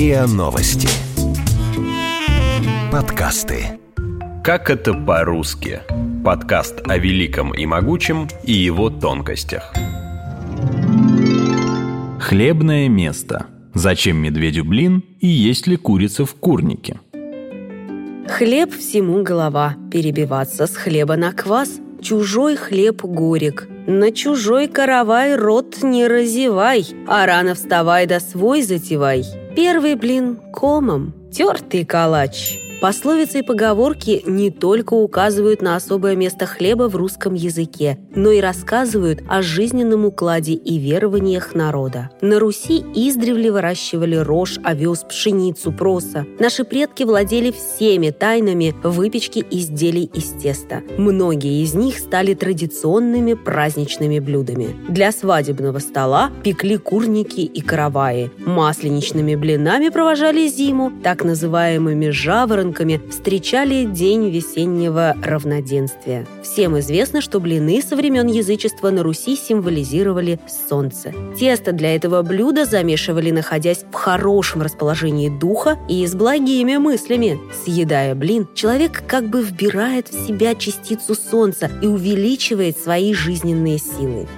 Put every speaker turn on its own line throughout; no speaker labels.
РИА Новости. Подкасты.
Как это по-русски? Подкаст о великом и могучем и его тонкостях.
Хлебное место. Зачем медведю блин и есть ли курица в курнике?
Хлеб всему голова, перебиваться с хлеба на квас, чужой хлеб горек, на чужой каравай рот не разевай, а рано вставай да свой затевай. Первый блин комом, тертый калач – Пословицы и поговорки не только указывают на особое место хлеба в русском языке, но и рассказывают о жизненном укладе и верованиях народа. На Руси издревле выращивали рожь, овес, пшеницу, проса. Наши предки владели всеми тайнами выпечки изделий из теста. Многие из них стали традиционными праздничными блюдами. Для свадебного стола пекли курники и караваи. Масленичными блинами провожали зиму, так называемыми жаворонками рисунками встречали день весеннего равноденствия. Всем известно, что блины со времен язычества на Руси символизировали солнце. Тесто для этого блюда замешивали, находясь в хорошем расположении духа и с благими мыслями. Съедая блин, человек как бы вбирает в себя частицу солнца и увеличивает свои жизненные силы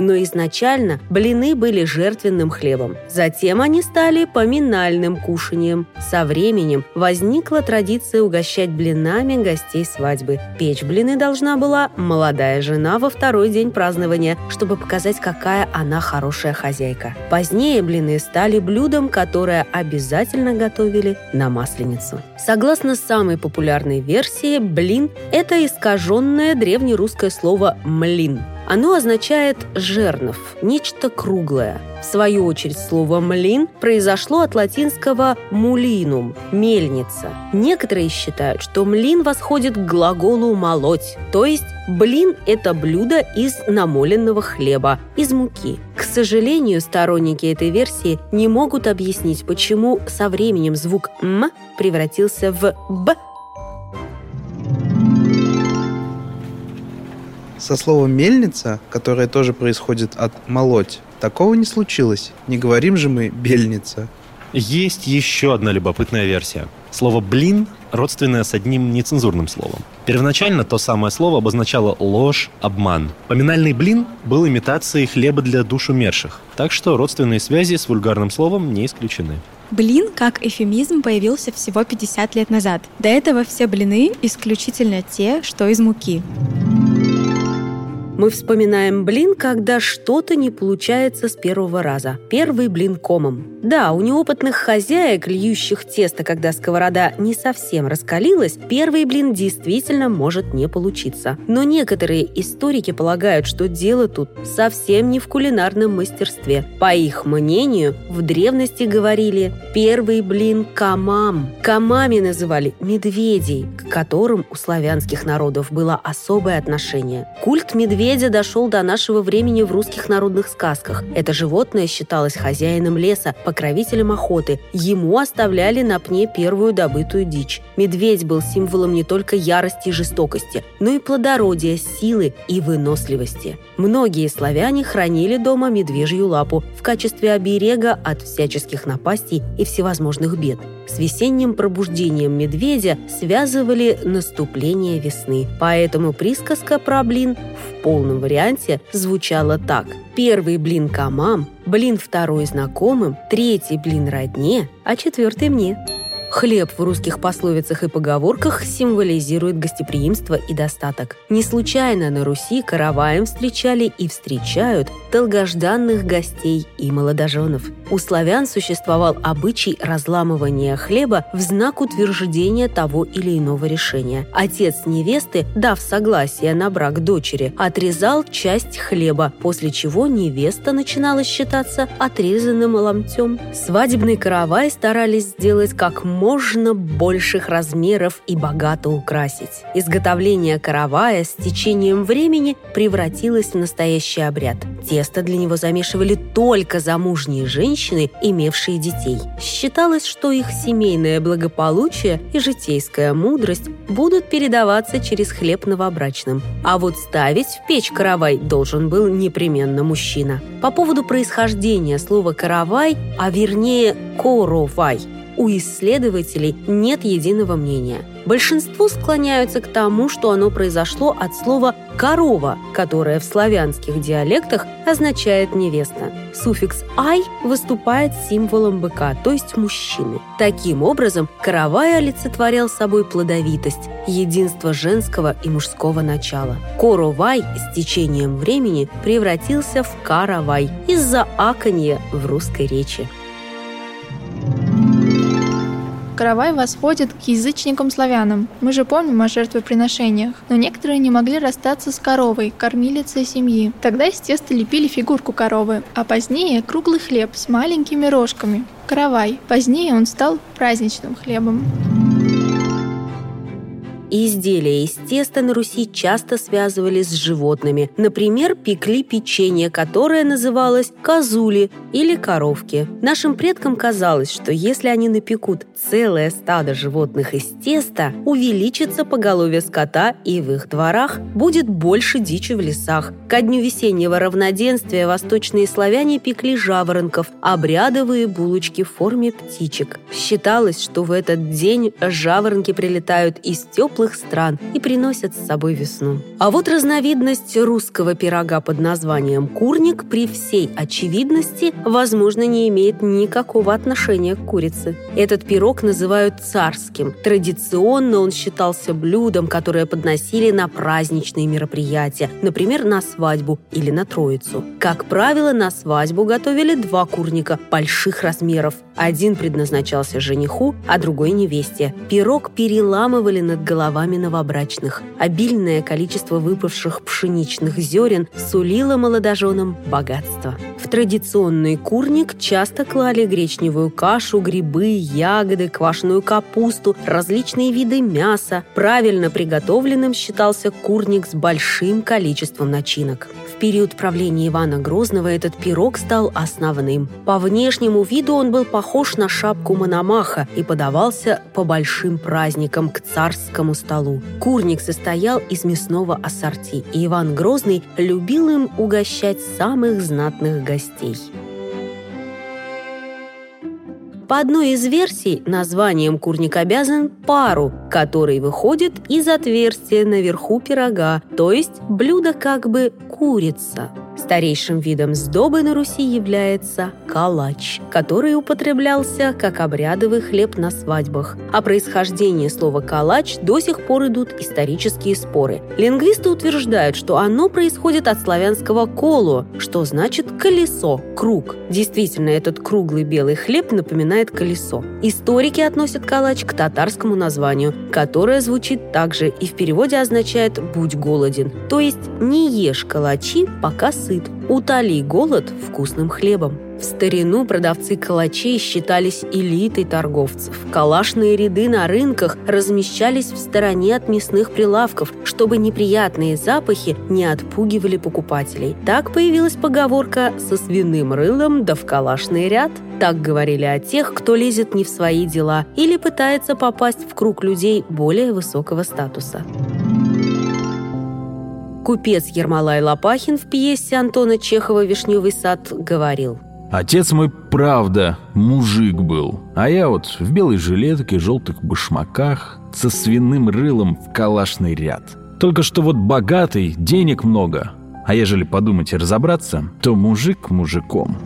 но изначально блины были жертвенным хлебом. Затем они стали поминальным кушанием. Со временем возникла традиция угощать блинами гостей свадьбы. Печь блины должна была молодая жена во второй день празднования, чтобы показать, какая она хорошая хозяйка. Позднее блины стали блюдом, которое обязательно готовили на Масленицу. Согласно самой популярной версии, блин – это искаженное древнерусское слово «млин», оно означает «жернов», нечто круглое. В свою очередь слово «млин» произошло от латинского «мулинум» – «мельница». Некоторые считают, что млин восходит к глаголу «молоть», то есть блин – это блюдо из намоленного хлеба, из муки. К сожалению, сторонники этой версии не могут объяснить, почему со временем звук «м» превратился в «б»,
Со словом «мельница», которое тоже происходит от «молоть», такого не случилось. Не говорим же мы «бельница».
Есть еще одна любопытная версия. Слово «блин» родственное с одним нецензурным словом. Первоначально то самое слово обозначало ложь, обман. Поминальный блин был имитацией хлеба для душ умерших, так что родственные связи с вульгарным словом не исключены.
Блин как эфемизм появился всего 50 лет назад. До этого все блины исключительно те, что из муки.
Мы вспоминаем блин, когда что-то не получается с первого раза. Первый блин комом. Да, у неопытных хозяек, льющих тесто, когда сковорода не совсем раскалилась, первый блин действительно может не получиться. Но некоторые историки полагают, что дело тут совсем не в кулинарном мастерстве. По их мнению, в древности говорили «первый блин камам». Камами называли медведей, к которым у славянских народов было особое отношение. Культ Медведя дошел до нашего времени в русских народных сказках. Это животное считалось хозяином леса, покровителем охоты. Ему оставляли на пне первую добытую дичь. Медведь был символом не только ярости и жестокости, но и плодородия, силы и выносливости. Многие славяне хранили дома медвежью лапу в качестве оберега от всяческих напастей и всевозможных бед. С весенним пробуждением медведя связывали наступление весны. Поэтому присказка про блин в полном варианте звучала так. Первый блин комам, блин второй знакомым, третий блин родне, а четвертый мне. Хлеб в русских пословицах и поговорках символизирует гостеприимство и достаток. Не случайно на Руси караваем встречали и встречают долгожданных гостей и молодоженов. У славян существовал обычай разламывания хлеба в знак утверждения того или иного решения. Отец невесты, дав согласие на брак дочери, отрезал часть хлеба, после чего невеста начинала считаться отрезанным ломтем. Свадебный каравай старались сделать как можно больших размеров и богато украсить. Изготовление каравая с течением времени превратилось в настоящий обряд. Тесто для него замешивали только замужние женщины, женщины, имевшие детей. Считалось, что их семейное благополучие и житейская мудрость будут передаваться через хлеб новобрачным. А вот ставить в печь каравай должен был непременно мужчина. По поводу происхождения слова «каравай», а вернее «коровай», у исследователей нет единого мнения. Большинство склоняются к тому, что оно произошло от слова «корова», которое в славянских диалектах означает «невеста». Суффикс «ай» выступает символом быка, то есть мужчины. Таким образом, каравай олицетворял собой плодовитость, единство женского и мужского начала. Коровай с течением времени превратился в каравай из-за аканья в русской речи.
Каравай восходит к язычникам-славянам. Мы же помним о жертвоприношениях. Но некоторые не могли расстаться с коровой, кормилицей семьи. Тогда из теста лепили фигурку коровы, а позднее круглый хлеб с маленькими рожками. Каравай. Позднее он стал праздничным хлебом.
Изделия из теста на Руси часто связывали с животными. Например, пекли печенье, которое называлось козули или коровки. Нашим предкам казалось, что если они напекут целое стадо животных из теста, увеличится поголовье скота и в их дворах будет больше дичи в лесах. Ко дню весеннего равноденствия восточные славяне пекли жаворонков, обрядовые булочки в форме птичек. Считалось, что в этот день жаворонки прилетают из теплых теплых стран и приносят с собой весну. А вот разновидность русского пирога под названием «курник» при всей очевидности, возможно, не имеет никакого отношения к курице. Этот пирог называют царским. Традиционно он считался блюдом, которое подносили на праздничные мероприятия, например, на свадьбу или на Троицу. Как правило, на свадьбу готовили два курника больших размеров. Один предназначался жениху, а другой невесте. Пирог переламывали над головой головами новобрачных. Обильное количество выпавших пшеничных зерен сулило молодоженам богатство. В традиционный курник часто клали гречневую кашу, грибы, ягоды, квашеную капусту, различные виды мяса. Правильно приготовленным считался курник с большим количеством начинок период правления Ивана Грозного этот пирог стал основным. По внешнему виду он был похож на шапку Мономаха и подавался по большим праздникам к царскому столу. Курник состоял из мясного ассорти, и Иван Грозный любил им угощать самых знатных гостей. По одной из версий, названием курник обязан пару, который выходит из отверстия наверху пирога, то есть блюдо как бы курица. Старейшим видом сдобы на Руси является калач, который употреблялся как обрядовый хлеб на свадьбах. О происхождении слова «калач» до сих пор идут исторические споры. Лингвисты утверждают, что оно происходит от славянского «коло», что значит «колесо», «круг». Действительно, этот круглый белый хлеб напоминает колесо. Историки относят калач к татарскому названию, которое звучит также и в переводе означает «будь голоден», то есть «не ешь калачи, пока сыт сыт, утоли голод вкусным хлебом. В старину продавцы калачей считались элитой торговцев. Калашные ряды на рынках размещались в стороне от мясных прилавков, чтобы неприятные запахи не отпугивали покупателей. Так появилась поговорка «со свиным рылом да в калашный ряд». Так говорили о тех, кто лезет не в свои дела или пытается попасть в круг людей более высокого статуса. Купец Ермолай Лопахин в пьесе Антона Чехова «Вишневый сад» говорил
Отец мой, правда, мужик был, а я вот в белой жилетке, желтых башмаках, со свиным рылом в калашный ряд. Только что вот богатый, денег много, а ежели подумать и разобраться, то мужик мужиком.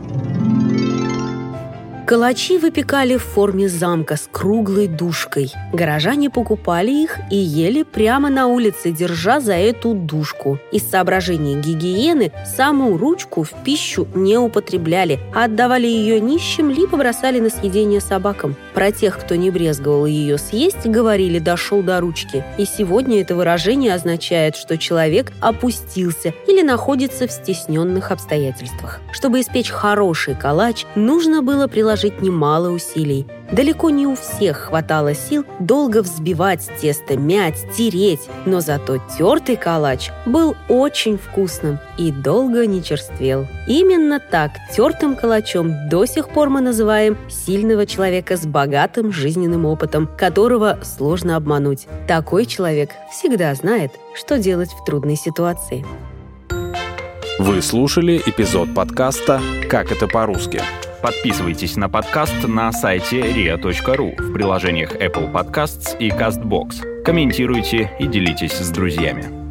Калачи выпекали в форме замка с круглой душкой. Горожане покупали их и ели прямо на улице, держа за эту душку. Из соображений гигиены саму ручку в пищу не употребляли, а отдавали ее нищим либо бросали на съедение собакам. Про тех, кто не брезговал ее съесть, говорили «дошел до ручки». И сегодня это выражение означает, что человек опустился или находится в стесненных обстоятельствах. Чтобы испечь хороший калач, нужно было приложить приложить немало усилий. Далеко не у всех хватало сил долго взбивать тесто, мять, тереть, но зато тертый калач был очень вкусным и долго не черствел. Именно так тертым калачом до сих пор мы называем сильного человека с богатым жизненным опытом, которого сложно обмануть. Такой человек всегда знает, что делать в трудной ситуации.
Вы слушали эпизод подкаста «Как это по-русски». Подписывайтесь на подкаст на сайте ria.ru в приложениях Apple Podcasts и CastBox. Комментируйте и делитесь с друзьями.